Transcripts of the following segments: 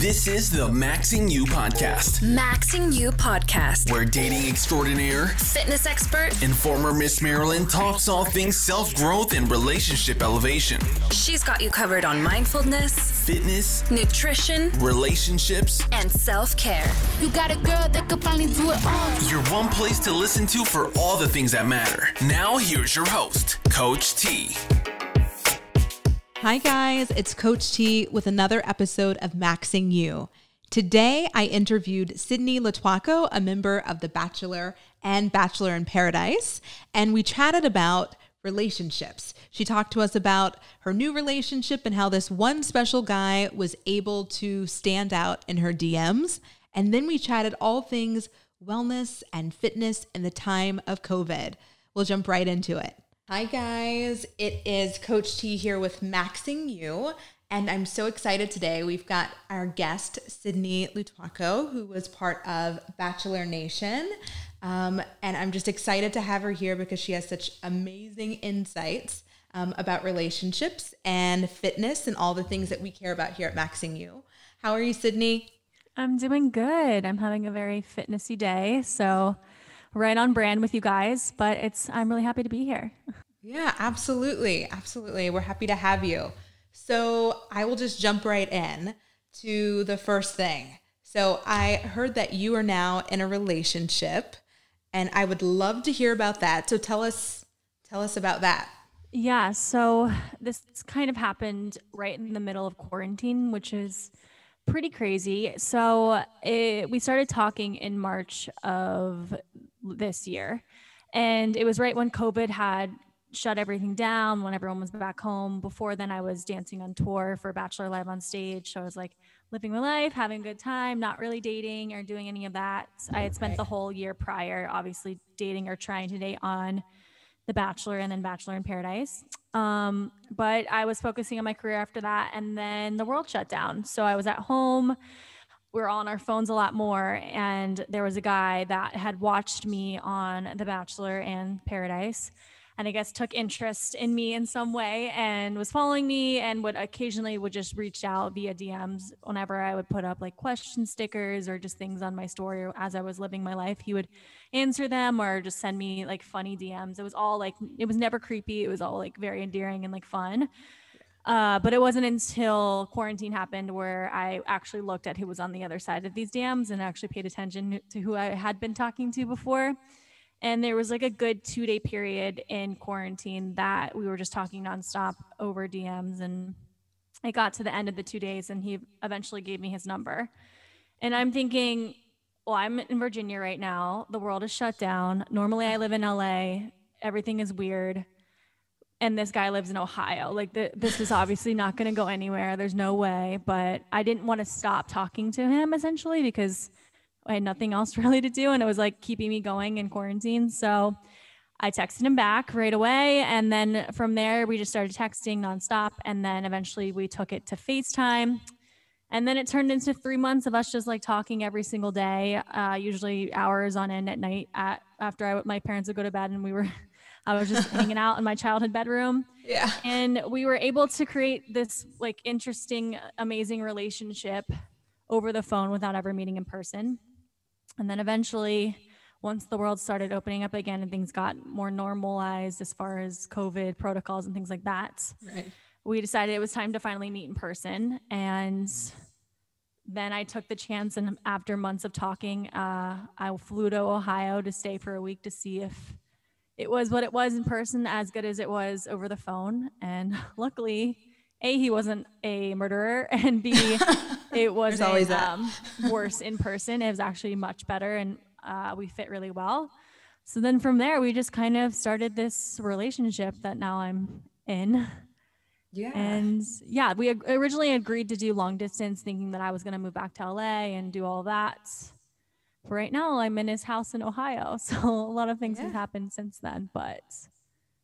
This is the Maxing You podcast, Maxing You podcast. where dating extraordinaire Fitness expert. and former Miss Maryland talks all things self growth and relationship elevation, She's got you covered on mindfulness, fitness, nutrition, relationships. and self care. You got a girl that could finally do it all. Your one place to listen to for all the things that matter. Now, here's your host, Coach T. Hi, guys. It's Coach T with another episode of Maxing You. Today, I interviewed Sydney Lotuaco, a member of The Bachelor and Bachelor in Paradise, and we chatted about relationships. She talked to us about her new relationship and how this one special guy was able to stand out in her DMs. And then we chatted all things wellness and fitness in the time of COVID. We'll jump right into it. Hi, guys. It is Coach T here with Maxing You. And I'm so excited today. We've got our guest, Sydney Lotuaco, who was part of Bachelor Nation. Um, and I'm just excited to have her here because she has such amazing insights um, about relationships and fitness and all the things that we care about here at Maxing You. How are you, Sydney? I'm doing good. I'm having a very fitnessy day, so right on brand with you guys, but it's I'm really happy to be here. Yeah, absolutely. Absolutely. We're happy to have you. So I will just jump right in to the first thing. So I heard that you are now in a relationship and I would love to hear about that. So tell us tell us about that. Yeah, so this kind of happened right in the middle of quarantine, which is pretty crazy. So it, we started talking in March of this year, and it was right when COVID had shut everything down, when everyone was back home. Before then, I was dancing on tour for Bachelor Live on stage. So I was like living my life, having a good time, not really dating or doing any of that. I had spent the whole year prior, obviously, dating or trying to date on the Bachelor and then Bachelor in Paradise. Um, but I was focusing on my career after that, and then the world shut down. So I was at home. We were on our phones a lot more, and there was a guy that had watched me on The Bachelor and Paradise, and I guess took interest in me in some way and was following me and would occasionally would just reach out via DMs whenever I would put up like question stickers or just things on my story or as I was living my life. He would answer them or just send me like funny DMs. It was all like it was never creepy. It was all like very endearing and like fun. Uh, but it wasn't until quarantine happened where I actually looked at who was on the other side of these DMs and actually paid attention to who I had been talking to before. And there was like a good two day period in quarantine that we were just talking nonstop over DMs. And it got to the end of the two days, and he eventually gave me his number. And I'm thinking, well, I'm in Virginia right now. The world is shut down. Normally, I live in LA. Everything is weird. And this guy lives in Ohio. Like, the, this is obviously not going to go anywhere. There's no way. But I didn't want to stop talking to him essentially because I had nothing else really to do. And it was like keeping me going in quarantine. So I texted him back right away. And then from there, we just started texting nonstop. And then eventually we took it to FaceTime. And then it turned into three months of us just like talking every single day, uh, usually hours on end at night at, after I, my parents would go to bed and we were, I was just hanging out in my childhood bedroom. Yeah. And we were able to create this like interesting, amazing relationship over the phone without ever meeting in person. And then eventually, once the world started opening up again and things got more normalized as far as COVID protocols and things like that, Right. we decided it was time to finally meet in person. And then I took the chance, and after months of talking, uh, I flew to Ohio to stay for a week to see if it was what it was in person, as good as it was over the phone. And luckily, A, he wasn't a murderer, and B, it was always um, worse in person. It was actually much better, and uh, we fit really well. So then from there, we just kind of started this relationship that now I'm in. Yeah. And yeah, we originally agreed to do long distance, thinking that I was going to move back to LA and do all that. But right now, I'm in his house in Ohio. So a lot of things have happened since then, but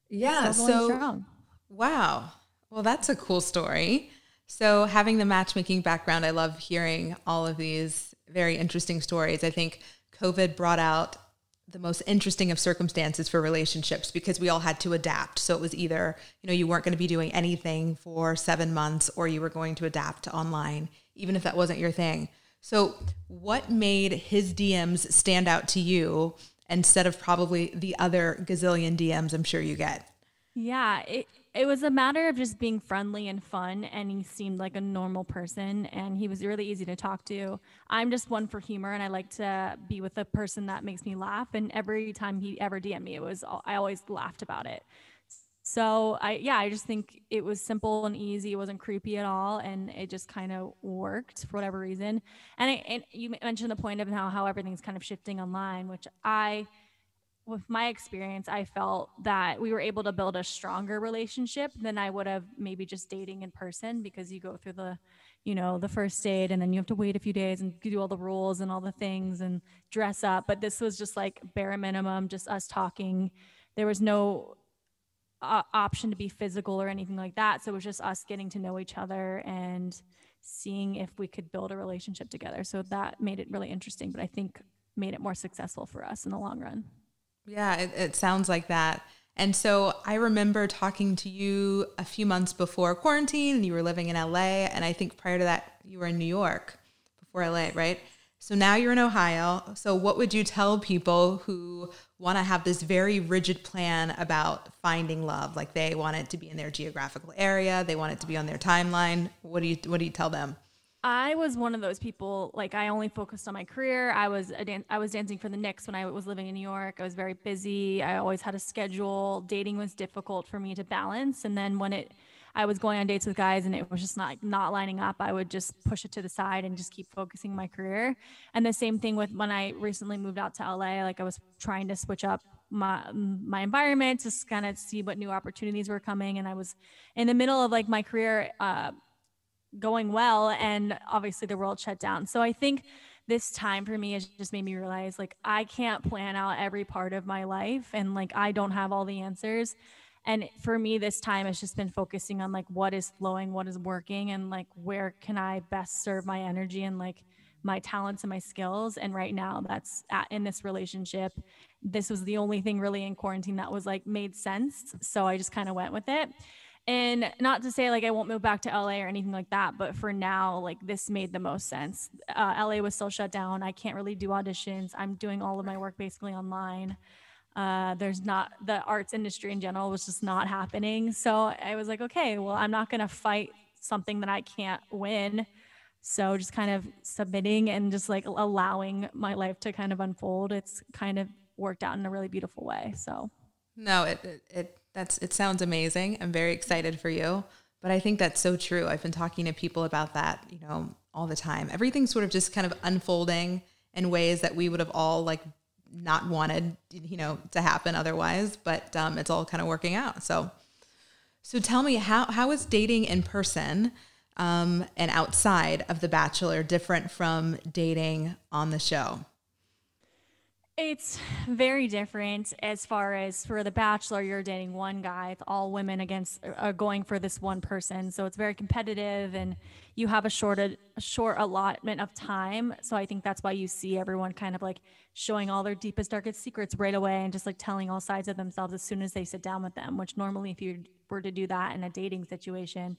yeah. So strong. Wow. Well, that's a cool story. So, having the matchmaking background, I love hearing all of these very interesting stories. I think COVID brought out the most interesting of circumstances for relationships because we all had to adapt. So it was either, you know, you weren't going to be doing anything for seven months or you were going to adapt to online even if that wasn't your thing. So, what made his DMs stand out to you instead of probably the other gazillion DMs I'm sure you get? Yeah, it it was a matter of just being friendly and fun and he seemed like a normal person and he was really easy to talk to. I'm just one for humor and I like to be with a person that makes me laugh and every time he ever DM'd me it was I always laughed about it. So I yeah, I just think it was simple and easy. It wasn't creepy at all and it just kind of worked for whatever reason. And, I, and you mentioned the point of how how everything's kind of shifting online, which I with my experience, I felt that we were able to build a stronger relationship than I would have maybe just dating in person because you go through the, you know, the first date and then you have to wait a few days and do all the rules and all the things and dress up. But this was just like bare minimum, just us talking. There was no uh, option to be physical or anything like that. So it was just us getting to know each other and seeing if we could build a relationship together. So that made it really interesting, but I think made it more successful for us in the long run. Yeah, it, it sounds like that. And so I remember talking to you a few months before quarantine, and you were living in LA. And I think prior to that, you were in New York before LA, right? So now you're in Ohio. So, what would you tell people who want to have this very rigid plan about finding love? Like they want it to be in their geographical area, they want it to be on their timeline. What do you What do you tell them? I was one of those people. Like I only focused on my career. I was a dan- I was dancing for the Knicks when I was living in New York. I was very busy. I always had a schedule. Dating was difficult for me to balance. And then when it, I was going on dates with guys and it was just not not lining up. I would just push it to the side and just keep focusing my career. And the same thing with when I recently moved out to LA. Like I was trying to switch up my my environment to kind of see what new opportunities were coming and i was in the middle of like my career uh, going well and obviously the world shut down so i think this time for me has just made me realize like i can't plan out every part of my life and like i don't have all the answers and for me this time has just been focusing on like what is flowing what is working and like where can i best serve my energy and like my talents and my skills and right now that's at, in this relationship this was the only thing really in quarantine that was like made sense so i just kind of went with it and not to say like I won't move back to LA or anything like that, but for now, like this made the most sense. Uh, LA was still shut down. I can't really do auditions. I'm doing all of my work basically online. Uh, there's not the arts industry in general was just not happening. So I was like, okay, well, I'm not going to fight something that I can't win. So just kind of submitting and just like allowing my life to kind of unfold. It's kind of worked out in a really beautiful way. So no, it, it, it that's it sounds amazing. I'm very excited for you. But I think that's so true. I've been talking to people about that, you know, all the time. Everything's sort of just kind of unfolding in ways that we would have all like not wanted, you know, to happen otherwise. But um, it's all kind of working out. So, so tell me how how is dating in person um, and outside of The Bachelor different from dating on the show? It's very different as far as for The Bachelor, you're dating one guy. All women against are going for this one person, so it's very competitive, and you have a short a short allotment of time. So I think that's why you see everyone kind of like showing all their deepest, darkest secrets right away, and just like telling all sides of themselves as soon as they sit down with them. Which normally, if you were to do that in a dating situation,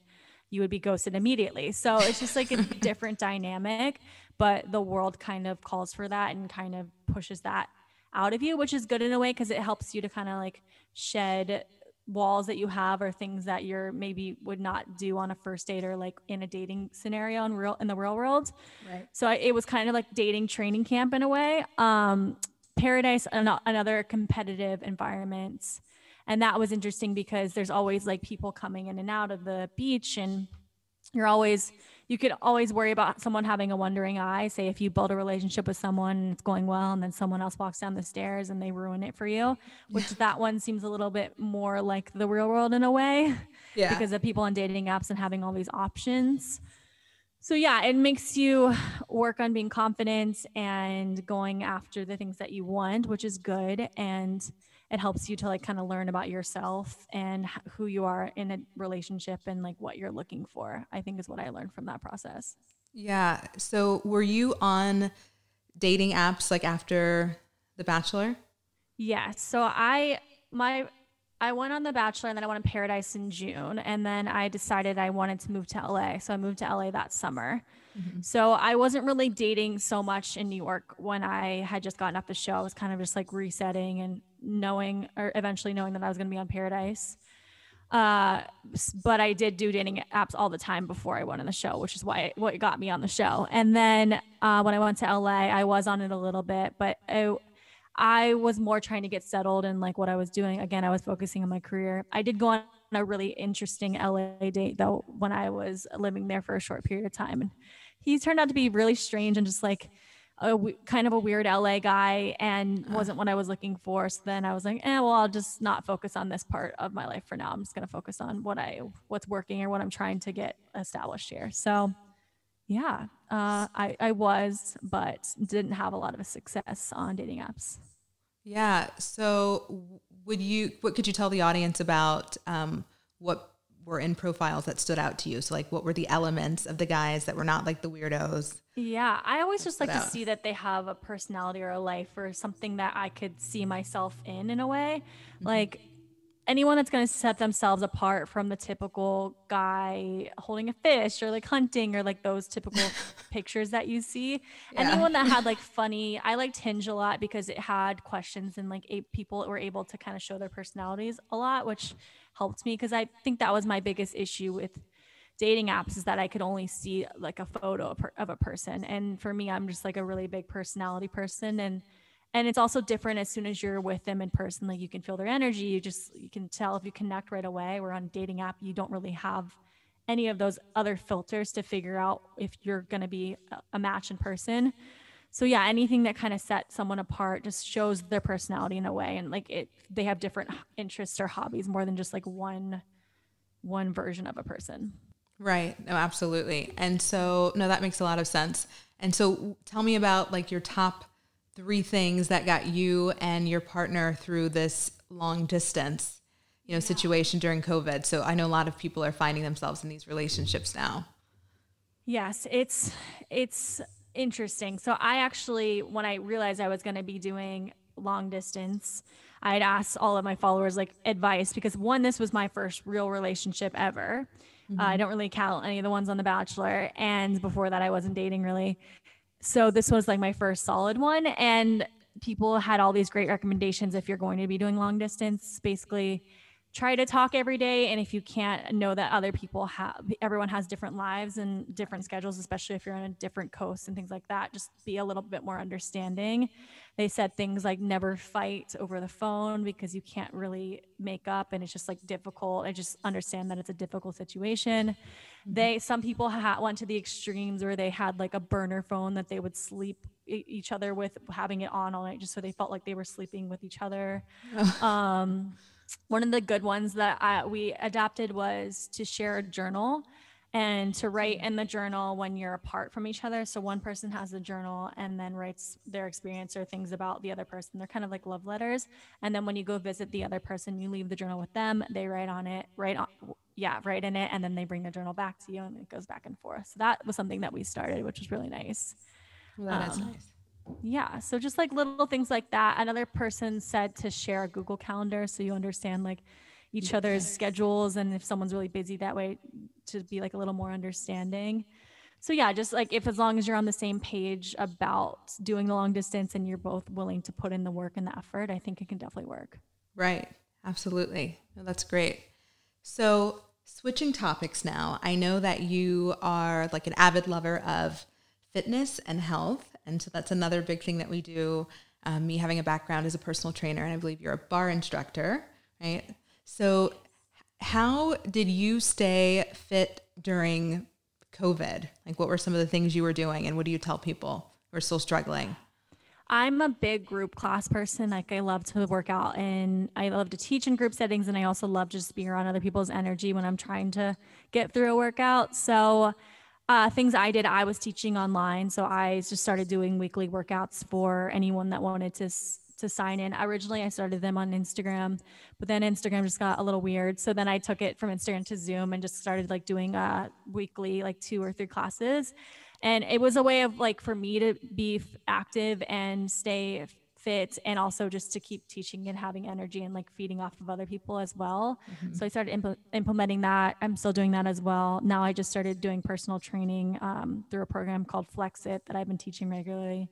you would be ghosted immediately. So it's just like a different dynamic, but the world kind of calls for that and kind of pushes that out of you, which is good in a way because it helps you to kind of like shed walls that you have or things that you're maybe would not do on a first date or like in a dating scenario in real in the real world. Right. So I, it was kind of like dating training camp in a way. Um, paradise, an- another competitive environment and that was interesting because there's always like people coming in and out of the beach and you're always you could always worry about someone having a wandering eye. Say if you build a relationship with someone and it's going well and then someone else walks down the stairs and they ruin it for you which that one seems a little bit more like the real world in a way yeah. because of people on dating apps and having all these options. So yeah it makes you work on being confident and going after the things that you want which is good. And it helps you to like kind of learn about yourself and who you are in a relationship and like what you're looking for i think is what i learned from that process yeah so were you on dating apps like after the bachelor yes yeah, so i my I went on The Bachelor and then I went on Paradise in June. And then I decided I wanted to move to LA. So I moved to LA that summer. Mm-hmm. So I wasn't really dating so much in New York when I had just gotten off the show. I was kind of just like resetting and knowing, or eventually knowing that I was going to be on Paradise. Uh, but I did do dating apps all the time before I went on the show, which is why what got me on the show. And then uh, when I went to LA, I was on it a little bit, but I, I was more trying to get settled in like what I was doing. Again, I was focusing on my career. I did go on a really interesting LA date though when I was living there for a short period of time, and he turned out to be really strange and just like a kind of a weird LA guy and wasn't what I was looking for. So then I was like, eh, well, I'll just not focus on this part of my life for now. I'm just going to focus on what I, what's working or what I'm trying to get established here. So yeah, uh, I, I was, but didn't have a lot of success on dating apps. Yeah. So would you, what could you tell the audience about um, what were in profiles that stood out to you? So like what were the elements of the guys that were not like the weirdos? Yeah, I always just like to see that they have a personality or a life or something that I could see myself in in a way. Mm-hmm. Like anyone that's going to set themselves apart from the typical guy holding a fish or like hunting or like those typical pictures that you see. Yeah. Anyone that had like funny, I liked Hinge a lot because it had questions and like eight people were able to kind of show their personalities a lot, which helped me because I think that was my biggest issue with dating apps is that I could only see like a photo of a person. And for me, I'm just like a really big personality person. And, and it's also different as soon as you're with them in person, like you can feel their energy. You just, you can tell if you connect right away. Where on dating app, you don't really have any of those other filters to figure out if you're going to be a match in person. So yeah, anything that kind of sets someone apart just shows their personality in a way. And like it, they have different interests or hobbies more than just like one, one version of a person. Right. No, absolutely. And so, no, that makes a lot of sense. And so, tell me about like your top three things that got you and your partner through this long distance, you know, yeah. situation during COVID. So, I know a lot of people are finding themselves in these relationships now. Yes, it's it's interesting. So, I actually when I realized I was going to be doing long distance, I'd asked all of my followers like advice because one, this was my first real relationship ever. Mm-hmm. Uh, I don't really count any of the ones on The Bachelor. And before that, I wasn't dating really. So this was like my first solid one. And people had all these great recommendations if you're going to be doing long distance. Basically, try to talk every day and if you can't know that other people have everyone has different lives and different schedules especially if you're on a different coast and things like that just be a little bit more understanding. They said things like never fight over the phone because you can't really make up and it's just like difficult. I just understand that it's a difficult situation. Mm-hmm. they some people ha- went to the extremes where they had like a burner phone that they would sleep each other with having it on all night just so they felt like they were sleeping with each other. Um one of the good ones that I, we adapted was to share a journal and to write in the journal when you're apart from each other. So one person has a journal and then writes their experience or things about the other person. They're kind of like love letters. And then when you go visit the other person, you leave the journal with them. They write on it, write on, yeah, write in it, and then they bring the journal back to you, and it goes back and forth. So that was something that we started, which was really nice. Well, that um, is nice. Yeah. So just like little things like that. Another person said to share a Google Calendar so you understand like each other's schedules and if someone's really busy that way to be like a little more understanding. So yeah, just like if as long as you're on the same page about doing the long distance and you're both willing to put in the work and the effort, I think it can definitely work. Right. Absolutely. No, that's great. So switching topics now, I know that you are like an avid lover of fitness and health. And so that's another big thing that we do. Um, me having a background as a personal trainer, and I believe you're a barre instructor, right? So, how did you stay fit during COVID? Like, what were some of the things you were doing, and what do you tell people who are still struggling? I'm a big group class person. Like I love to work out and I love to teach in group settings and I also love just being around other people's energy when I'm trying to get through a workout. So uh, things I did, I was teaching online. So I just started doing weekly workouts for anyone that wanted to to sign in. Originally, I started them on Instagram, but then Instagram just got a little weird. So then I took it from Instagram to Zoom and just started like doing uh, weekly, like two or three classes. And it was a way of like for me to be active and stay fit and also just to keep teaching and having energy and like feeding off of other people as well. So I started impl- implementing that. I'm still doing that as well. Now I just started doing personal training um, through a program called Flex It that I've been teaching regularly.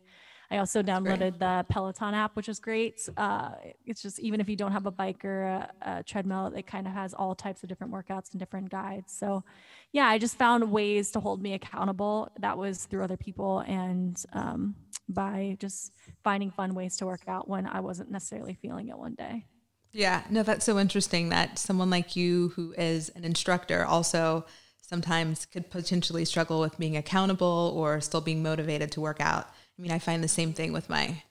I also downloaded the Peloton app, which is great. Uh, it's just even if you don't have a bike or a, a treadmill, it kind of has all types of different workouts and different guides. So, yeah, I just found ways to hold me accountable. That was through other people and um, by just finding fun ways to work out when I wasn't necessarily feeling it one day. Yeah, no, that's so interesting that someone like you, who is an instructor, also sometimes could potentially struggle with being accountable or still being motivated to work out. I mean, I find the same thing with my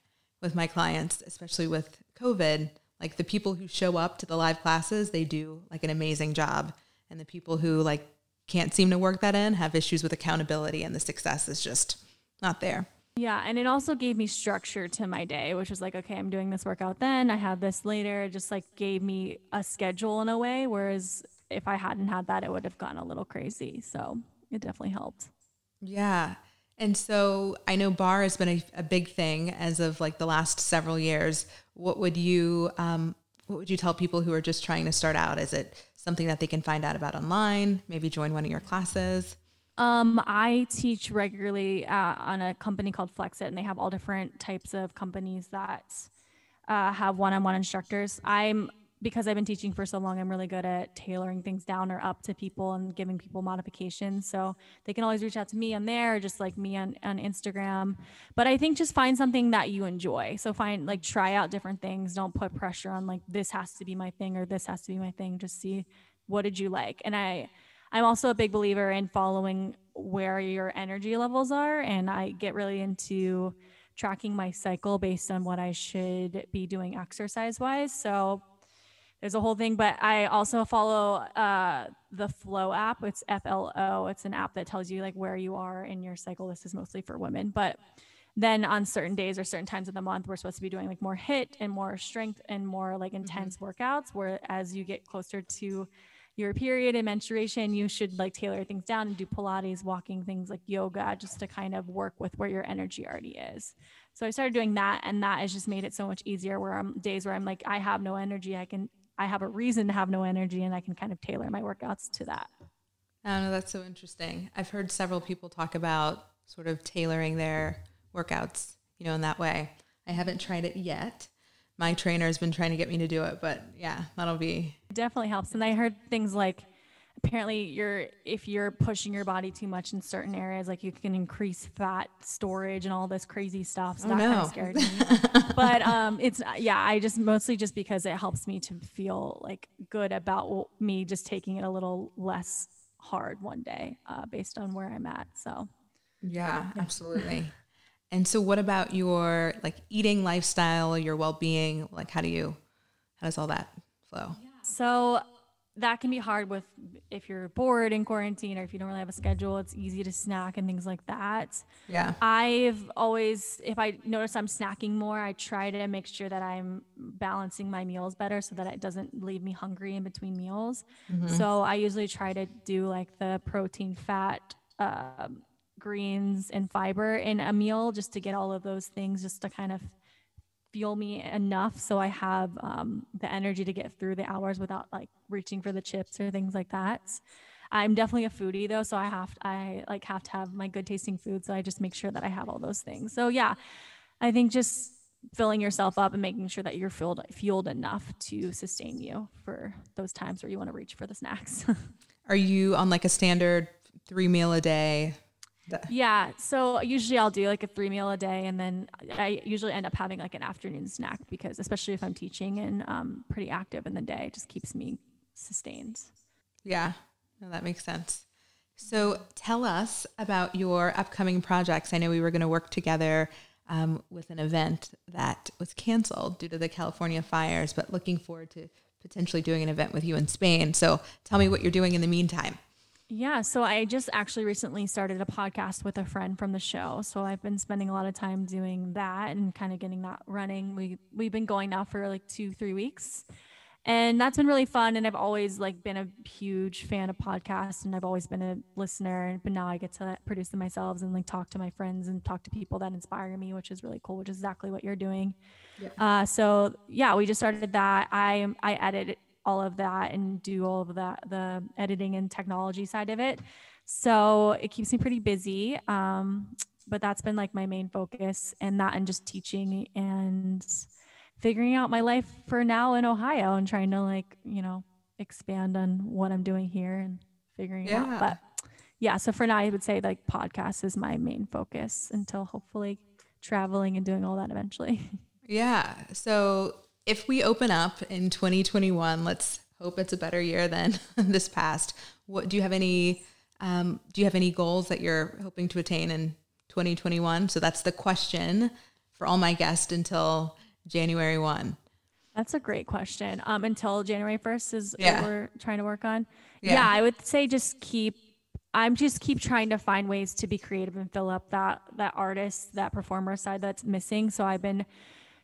with my clients, especially with COVID. Like the people who show up to the live classes, they do like an amazing job, and the people who like can't seem to work that in have issues with accountability, and the success is just not there. Yeah, and it also gave me structure to my day, which was like, okay, I'm doing this workout then, I have this later. It just like gave me a schedule in a way. Whereas if I hadn't had that, it would have gone a little crazy. So it definitely helped. Yeah. And so I know barre has been a, a big thing as of like the last several years. What would you um, what would you tell people who are just trying to start out? Is it something that they can find out about online? Maybe join one of your classes? Um, I teach regularly uh, on a company called Flexit, and they have all different types of companies that uh, have one-on-one instructors. I'm because I've been teaching for so long, I'm really good at tailoring things down or up to people and giving people modifications. So they can always reach out to me on there, just like me on, on Instagram. But I think just find something that you enjoy. So find like try out different things. Don't put pressure on like this has to be my thing or this has to be my thing. Just see what did you like. And I I'm also a big believer in following where your energy levels are. And I get really into tracking my cycle based on what I should be doing exercise wise. So there's a whole thing, but I also follow uh, the Flo app. It's F L O. It's an app that tells you like where you are in your cycle. This is mostly for women, but then on certain days or certain times of the month, we're supposed to be doing like more HIIT and more strength and more like intense workouts. Where as you get closer to your period and menstruation, you should like tailor things down and do Pilates, walking, things like yoga, just to kind of work with where your energy already is. So I started doing that, and that has just made it so much easier. Where I'm days where I'm like, I have no energy, I can, I have a reason to have no energy, and I can kind of tailor my workouts to that. I know. That's so interesting. I've heard several people talk about sort of tailoring their workouts, you know, in that way. I haven't tried it yet. My trainer has been trying to get me to do it, but yeah, that'll be definitely helps. And I heard things like apparently you're if you're pushing your body too much in certain areas, like you can increase fat storage and all this crazy stuff. So that kind no. of scared me. but um it's yeah, I just mostly just because it helps me to feel like good about me just taking it a little less hard one day, uh, based on where I'm at. So Yeah, absolutely. And so what about your like eating lifestyle, your well-being? Like how do you how does all that flow? So that can be hard with if you're bored in quarantine or if you don't really have a schedule. It's easy to snack and things like that. Yeah. I've always, if I notice I'm snacking more, I try to make sure that I'm balancing my meals better so that it doesn't leave me hungry in between meals. So I usually try to do like the protein, fat, um, greens, and fiber in a meal just to get all of those things just to kind of fuel me enough so I have um, the energy to get through the hours without like reaching for the chips or things like that. I'm definitely a foodie though, so I have to, I like have to have my good tasting food. So I just make sure that I have all those things. So yeah, I think just filling yourself up and making sure that you're fueled fueled enough to sustain you for those times where you want to reach for the snacks. Are you on like a standard three meal a day? Yeah. So usually I'll do like a three meal a day, and then I usually end up having like an afternoon snack because, especially if I'm teaching and um, pretty active in the day, it just keeps me sustained. Yeah, no, that makes sense. So tell us about your upcoming projects. I know we were going to work together um, with an event that was canceled due to the California fires, but looking forward to potentially doing an event with you in Spain. So tell me what you're doing in the meantime. Yeah, so I just actually recently started a podcast with a friend from the show. So I've been spending a lot of time doing that and kind of getting that running. We we've been going now for like 2 3 weeks. and that's been really fun and i've always like been a huge fan of podcasts and i've always been a listener but now i get to produce them myself and like talk to my friends and talk to people that inspire me which is really cool which is exactly what you're doing yeah. Uh, so yeah we just started that i i edit all of that and do all of that the editing and technology side of it so it keeps me pretty busy um, but that's been like my main focus and that and just teaching and figuring out my life for now in Ohio and trying to like, you know, expand on what I'm doing here and figuring yeah. out. But yeah, so for now I would say like podcast is my main focus until hopefully traveling and doing all that eventually. Yeah. So if we open up in 2021, let's hope it's a better year than this past. What do you have any um, do you have any goals that you're hoping to attain in 2021? So that's the question for all my guests until January 1? That's a great question. Um, until January 1st is yeah. what we're trying to work on. Yeah. yeah, I would say just keep I'm just keep trying to find ways to be creative and fill up that that artist, that performer side that's missing. So I've been,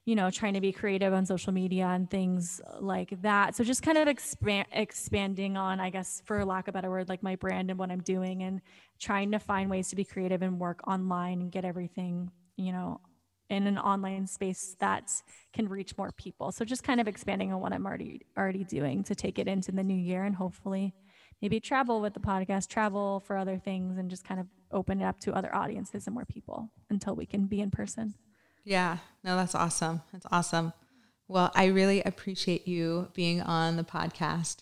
you know, trying to be creative on social media and things like that. So just kind of expand expanding on, I guess, for lack of a better word, like my brand and what I'm doing and trying to find ways to be creative and work online and get everything, you know, in an online space that can reach more people. So just kind of expanding on what I'm already already doing to take it into the new year and hopefully maybe travel with the podcast, travel for other things and just kind of open it up to other audiences and more people until we can be in person. Yeah. No, that's awesome. That's awesome. Well, I really appreciate you being on the podcast.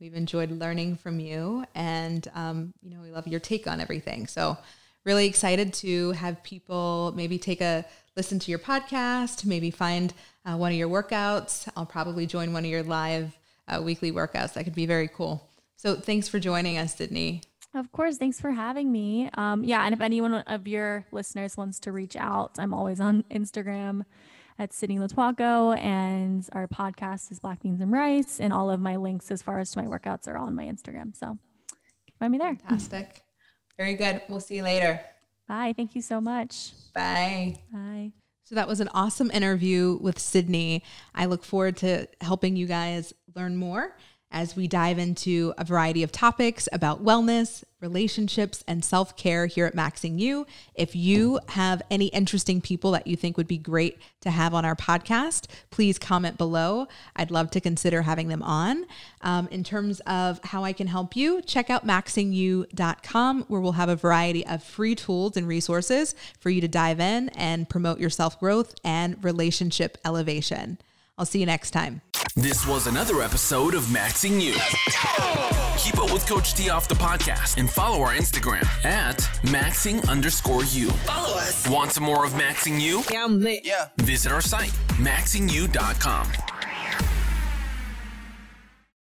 We've enjoyed learning from you and um, you know, we love your take on everything. So really excited to have people maybe take a listen to your podcast, maybe find uh, one of your workouts. I'll probably join one of your live uh, weekly workouts. That could be very cool. So thanks for joining us, Sydney. Of course. Thanks for having me. Um, yeah. And if anyone of your listeners wants to reach out, I'm always on Instagram at Sydney Lotuaco, and our podcast is Black Beans and Rice. And all of my links as far as to my workouts are on my Instagram. So find me there. Fantastic. Very good. We'll see you later. Bye. Thank you so much. Bye. Bye. So that was an awesome interview with Sydney. I look forward to helping you guys learn more as we dive into a variety of topics about wellness, relationships, and self care here at Maxing You. If you have any interesting people that you think would be great to have on our podcast, please comment below. I'd love to consider having them on. Um, in terms of how I can help you, check out maxingyou.com, where we'll have a variety of free tools and resources for you to dive in and promote your self growth and relationship elevation. I'll see you next time. This was another episode of Maxing You. Keep up with Coach T off the podcast and follow our Instagram at maxing underscore you. Follow us. Want some more of Maxing You? Yeah, I'm lit. Yeah. Visit our site, maxingyou.com.